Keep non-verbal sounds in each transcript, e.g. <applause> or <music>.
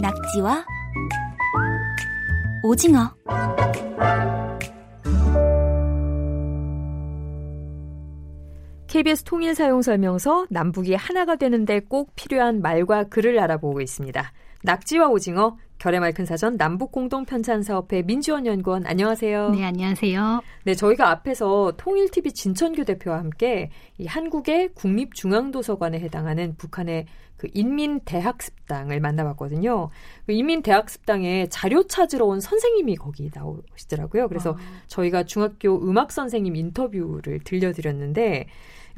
낙지와 오징어 KBS 통일 사용 설명서 남북이 하나가 되는데 꼭 필요한 말과 글을 알아보고 있습니다. 낙지와 오징어 결의말 큰 사전 남북 공동 편찬 사업회 민지원 연구원 안녕하세요. 네, 안녕하세요. 네, 저희가 앞에서 통일 TV 진천규 대표와 함께 이 한국의 국립중앙도서관에 해당하는 북한의 그 인민대학습당을 만나봤거든요. 그 인민대학습당에 자료 찾으러 온 선생님이 거기 나오시더라고요. 그래서 아. 저희가 중학교 음악 선생님 인터뷰를 들려드렸는데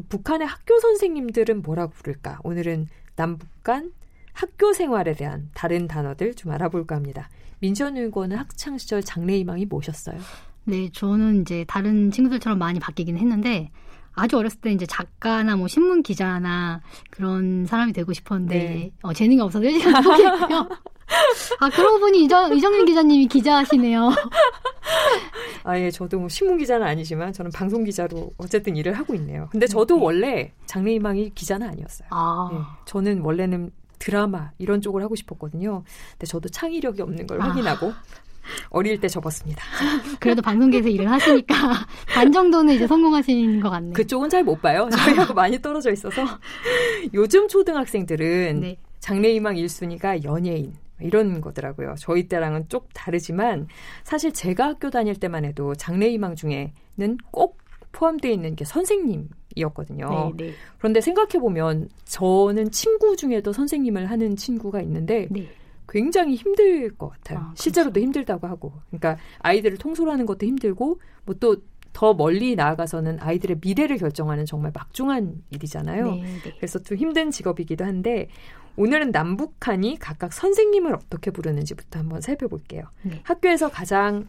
북한의 학교 선생님들은 뭐라고 부를까? 오늘은 남북 간 학교 생활에 대한 다른 단어들 좀 알아볼까 합니다. 민지원 의원은 학창 시절 장래희망이 뭐셨어요? 네, 저는 이제 다른 친구들처럼 많이 바뀌긴 했는데 아주 어렸을 때 이제 작가나 뭐 신문 기자나 그런 사람이 되고 싶었는데 네. 어, 재능이 없어서 일찍 포기했고요. 아 그러고 보니 이정, 이정민 기자님이 기자시네요. 아 예, 저도 뭐 신문 기자는 아니지만 저는 방송 기자로 어쨌든 일을 하고 있네요. 근데 저도 네. 원래 장래희망이 기자는 아니었어요. 아. 네, 저는 원래는 드라마 이런 쪽을 하고 싶었거든요. 근데 저도 창의력이 없는 걸 아. 확인하고 어릴 때 접었습니다. <laughs> 그래도 방송계에서 일을 하시니까 <laughs> 반 정도는 이제 성공하신 것 같네요. 그쪽은 잘 못 봐요. 저희하고 <laughs> 많이 떨어져 있어서 요즘 초등학생들은 네. 장래희망 1순위가 연예인 이런 거더라고요. 저희 때랑은 좀 다르지만 사실 제가 학교 다닐 때만 해도 장래희망 중에는 꼭 포함되어 있는 게 선생님 이었거든요. 네, 네. 그런데 생각해 보면 저는 친구 중에도 선생님을 하는 친구가 있는데 네. 굉장히 힘들 것 같아요. 아, 실제로도 그렇죠. 힘들다고 하고. 그러니까 아이들을 통솔하는 것도 힘들고 뭐 또 더 멀리 나아가서는 아이들의 미래를 결정하는 정말 막중한 일이잖아요. 네, 네. 그래서 좀 힘든 직업이기도 한데 오늘은 남북한이 각각 선생님을 어떻게 부르는지부터 한번 살펴볼게요. 네. 학교에서 가장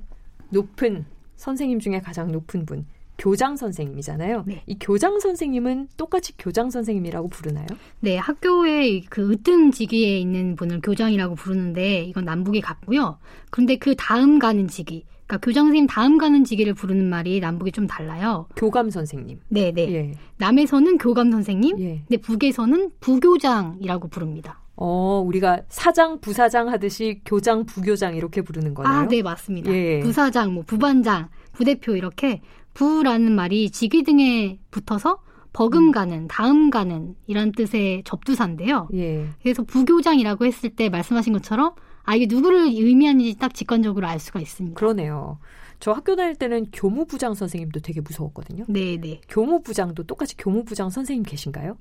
높은 선생님 중에 가장 높은 분 교장 선생님이잖아요. 네. 이 교장 선생님은 똑같이 교장 선생님이라고 부르나요? 네, 학교의 그 으뜸 직위에 있는 분을 교장이라고 부르는데 이건 남북이 같고요. 그런데 그 다음 가는 직위, 그러니까 교장 선생님 다음 가는 직위를 부르는 말이 남북이 좀 달라요. 교감 선생님. 네, 네. 예. 남에서는 교감 선생님, 예. 근데 북에서는 부교장이라고 부릅니다. 어, 우리가 사장, 부사장 하듯이 교장, 부교장 이렇게 부르는 거네요. 아, 네, 맞습니다. 예. 부사장, 뭐 부반장, 부대표 이렇게 부라는 말이 직위 등에 붙어서 버금가는, 다음가는 이런 뜻의 접두사인데요. 예. 그래서 부교장이라고 했을 때 말씀하신 것처럼 아 이게 누구를 의미하는지 딱 직관적으로 알 수가 있습니다. 그러네요. 저 학교 다닐 때는 교무부장 선생님도 되게 무서웠거든요. 네, 네. 교무부장도 똑같이 교무부장 선생님 계신가요?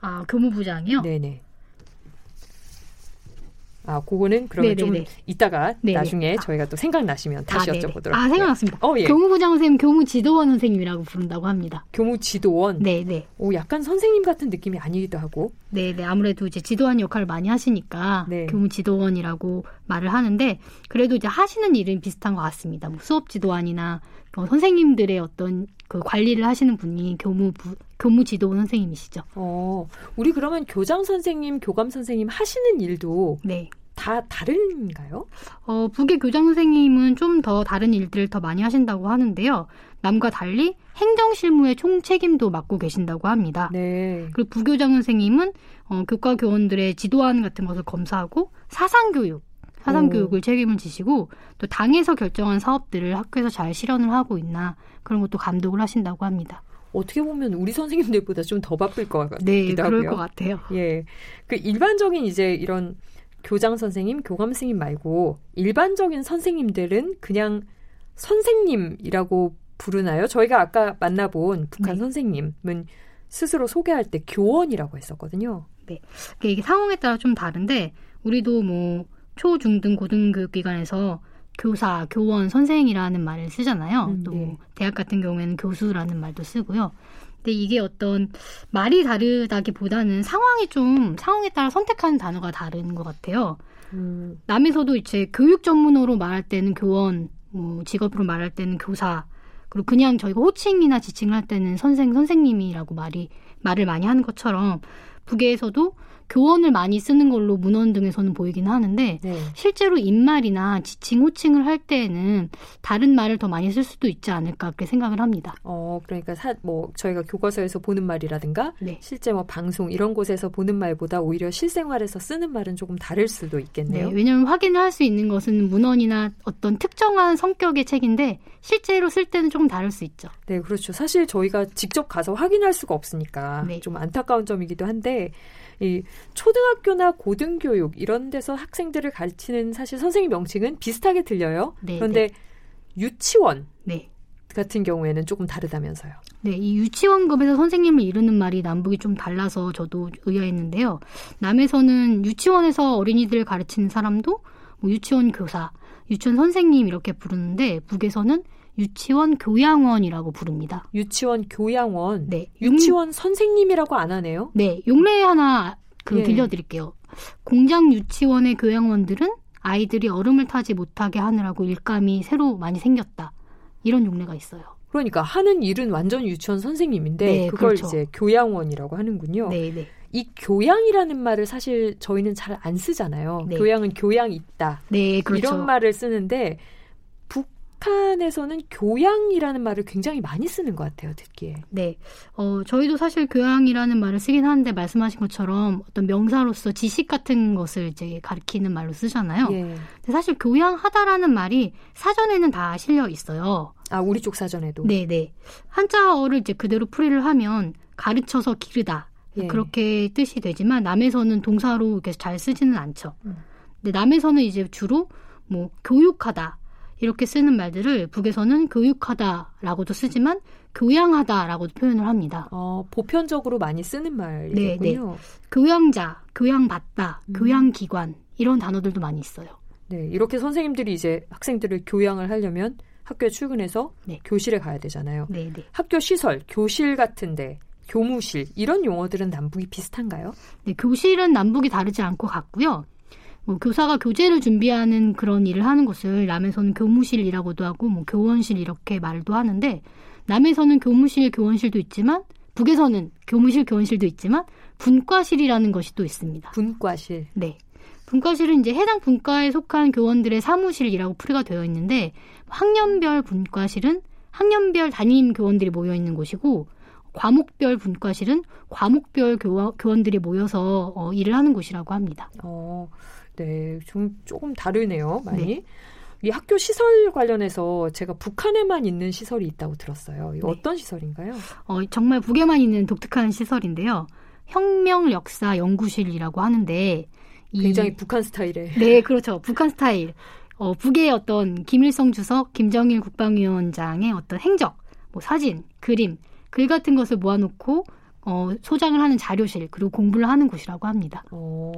아, 교무부장이요? 네 네. 아, 그거는 그러면 네네네. 좀 이따가 네네. 나중에 저희가 또 생각나시면 다시 아, 여쭤보도록. 아, 생각났습니다. 어, 예. 교무부장 선생님, 교무지도원 선생님이라고 부른다고 합니다. 교무지도원? 네네. 오, 약간 선생님 같은 느낌이 아니기도 하고. 네네. 아무래도 이제 지도원 역할을 많이 하시니까 네. 교무지도원이라고 말을 하는데 그래도 이제 하시는 일은 비슷한 것 같습니다. 뭐 수업 지도원이나 뭐 선생님들의 어떤 그 관리를 하시는 분이 교무부 교무 지도원 선생님이시죠. 어, 우리 그러면 교장 선생님, 교감 선생님 하시는 일도 네. 다 다른가요? 어, 북의 교장 선생님은 좀 더 다른 일들을 더 많이 하신다고 하는데요. 남과 달리 행정 실무의 총 책임도 맡고 계신다고 합니다. 네. 그리고 부교장 선생님은 어, 교과 교원들의 지도안 같은 것을 검사하고 사상 교육 사상 교육을 책임을 지시고 또 당에서 결정한 사업들을 학교에서 잘 실현을 하고 있나 그런 것도 감독을 하신다고 합니다. 어떻게 보면 우리 선생님들보다 좀 더 바쁠 것 같기도 네, 하고요. 그럴 것 같아요. 예. 그 일반적인 이제 이런 교장 선생님, 교감 선생님 말고 일반적인 선생님들은 그냥 선생님이라고 부르나요? 저희가 아까 만나본 북한 네. 선생님은 스스로 소개할 때 교원이라고 했었거든요. 네. 이게 상황에 따라 좀 다른데 우리도 뭐 초, 중, 등 고등교육기관에서 교사, 교원, 선생이라는 말을 쓰잖아요. 음, 또 네. 대학 같은 경우에는 교수라는 말도 쓰고요. 근데 이게 어떤 말이 다르다기보다는 상황이 좀 상황에 따라 선택하는 단어가 다른 것 같아요. 음. 남에서도 이제 교육 전문어로 말할 때는 교원, 뭐 직업으로 말할 때는 교사, 그리고 그냥 저희가 호칭이나 지칭을 할 때는 선생, 선생님이라고 말이 말을 많이 하는 것처럼 북에서도 교원을 많이 쓰는 걸로 문헌 등에서는 보이긴 하는데 네. 실제로 인말이나 지칭, 호칭을 할 때에는 다른 말을 더 많이 쓸 수도 있지 않을까 그렇게 생각을 합니다. 어, 그러니까 사, 뭐 저희가 교과서에서 보는 말이라든가 네. 실제 뭐 방송 이런 곳에서 보는 말보다 오히려 실생활에서 쓰는 말은 조금 다를 수도 있겠네요. 네, 왜냐하면 확인을 할 수 있는 것은 문헌이나 어떤 특정한 성격의 책인데 실제로 쓸 때는 조금 다를 수 있죠. 네, 그렇죠. 사실 저희가 직접 가서 확인할 수가 없으니까 네. 좀 안타까운 점이기도 한데 이 초등학교나 고등교육 이런 데서 학생들을 가르치는 사실 선생님 명칭은 비슷하게 들려요. 네, 그런데 네. 유치원 네. 같은 경우에는 조금 다르다면서요. 네, 이 유치원급에서 선생님을 이루는 말이 남북이 좀 달라서 저도 의아했는데요. 남에서는 유치원에서 어린이들을 가르치는 사람도 뭐 유치원 교사, 유치원 선생님 이렇게 부르는데 북에서는 유치원 교양원이라고 부릅니다. 유치원 교양원. 네. 유치원 용... 선생님이라고 안 하네요. 네. 용례 하나 그 예. 들려드릴게요. 공장 유치원의 교양원들은 아이들이 얼음을 타지 못하게 하느라고 일감이 새로 많이 생겼다. 이런 용례가 있어요. 그러니까 하는 일은 완전 유치원 선생님인데 네, 그걸 그렇죠. 이제 교양원이라고 하는군요. 네, 네. 이 교양이라는 말을 사실 저희는 잘 안 쓰잖아요. 네. 교양은 교양 있다. 네, 그렇죠. 이런 말을 쓰는데 북한에서는 교양이라는 말을 굉장히 많이 쓰는 것 같아요, 듣기에. 네. 어, 저희도 사실 교양이라는 말을 쓰긴 하는데 말씀하신 것처럼 어떤 명사로서 지식 같은 것을 이제 가리키는 말로 쓰잖아요. 예. 근데 사실 교양하다라는 말이 사전에는 다 실려 있어요. 아, 우리 쪽 사전에도? 네네. 네. 한자어를 이제 그대로 풀이를 하면 가르쳐서 기르다. 예. 그렇게 뜻이 되지만 남에서는 동사로 이렇게 잘 쓰지는 않죠. 음. 근데 남에서는 이제 주로 뭐 교육하다 이렇게 쓰는 말들을 북에서는 교육하다라고도 쓰지만 교양하다라고도 표현을 합니다. 어, 보편적으로 많이 쓰는 말이군요. 네, 네. 교양자, 교양받다, 음. 교양기관 이런 단어들도 많이 있어요. 네, 이렇게 선생님들이 이제 학생들을 교양을 하려면 학교에 출근해서 네. 교실에 가야 되잖아요. 네, 네. 학교 시설, 교실 같은데 교무실 이런 용어들은 남북이 비슷한가요? 네, 교실은 남북이 다르지 않고 같고요. 뭐 교사가 교재를 준비하는 그런 일을 하는 곳을 남에서는 교무실이라고도 하고 뭐 교원실 이렇게 말도 하는데 남에서는 교무실 교원실도 있지만 북에서는 교무실 교원실도 있지만 분과실이라는 것이 또 있습니다. 분과실. 네. 분과실은 이제 해당 분과에 속한 교원들의 사무실이라고 풀이가 되어 있는데 학년별 분과실은 학년별 담임 교원들이 모여 있는 곳이고 과목별 분과실은 과목별 교원, 교원 들이 모여서 어, 일을 하는 곳이라고 합니다. 어, 네, 좀 조금 다르네요, 많이. 네. 이 학교 시설 관련해서 제가 북한에만 있는 시설이 있다고 들었어요. 이 네. 어떤 시설인가요? 어, 정말 북에만 있는 독특한 시설인데요. 혁명 역사 연구실이라고 하는데 굉장히 이, 북한 스타일의 네, 그렇죠. 북한 스타일. 어, 북의 어떤 김일성 주석, 김정일 국방위원장의 어떤 행적, 뭐 사진, 그림, 글 같은 것을 모아놓고 어, 소장을 하는 자료실 그리고 공부를 하는 곳이라고 합니다. 어,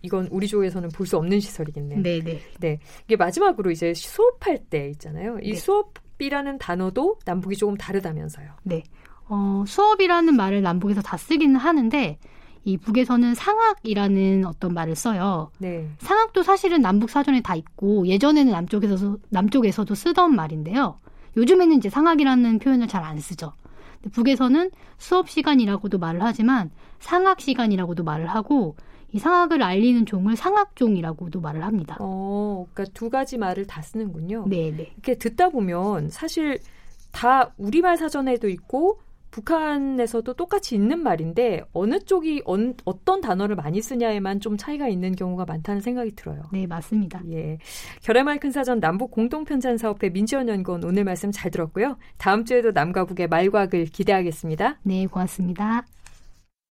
이건 우리 쪽에서는 볼 수 없는 시설이겠네요. 네, 네. 네. 이게 마지막으로 이제 수업할 때 있잖아요. 이 네. 수업이라는 단어도 남북이 조금 다르다면서요. 네. 어, 수업이라는 말을 남북에서 다 쓰기는 하는데 이 북에서는 상학이라는 어떤 말을 써요. 네. 상학도 사실은 남북 사전에 다 있고 예전에는 남쪽에서 남쪽에서도 쓰던 말인데요. 요즘에는 이제 상학이라는 표현을 잘 안 쓰죠. 북에서는 수업 시간이라고도 말을 하지만 상학 시간이라고도 말을 하고 이 상학을 알리는 종을 상학종이라고도 말을 합니다. 어, 그러니까 두 가지 말을 다 쓰는군요. 네, 네. 이렇게 듣다 보면 사실 다 우리말 사전에도 있고 북한에서도 똑같이 있는 말인데 어느 쪽이 언, 어떤 단어를 많이 쓰냐에만 좀 차이가 있는 경우가 많다는 생각이 들어요. 네, 맞습니다. 예. 결의말 큰 사전 남북 공동 편찬 사업회 민지원 연구원 오늘 말씀 잘 들었고요. 다음 주에도 남과 북의 말과 글 기대하겠습니다. 네, 고맙습니다.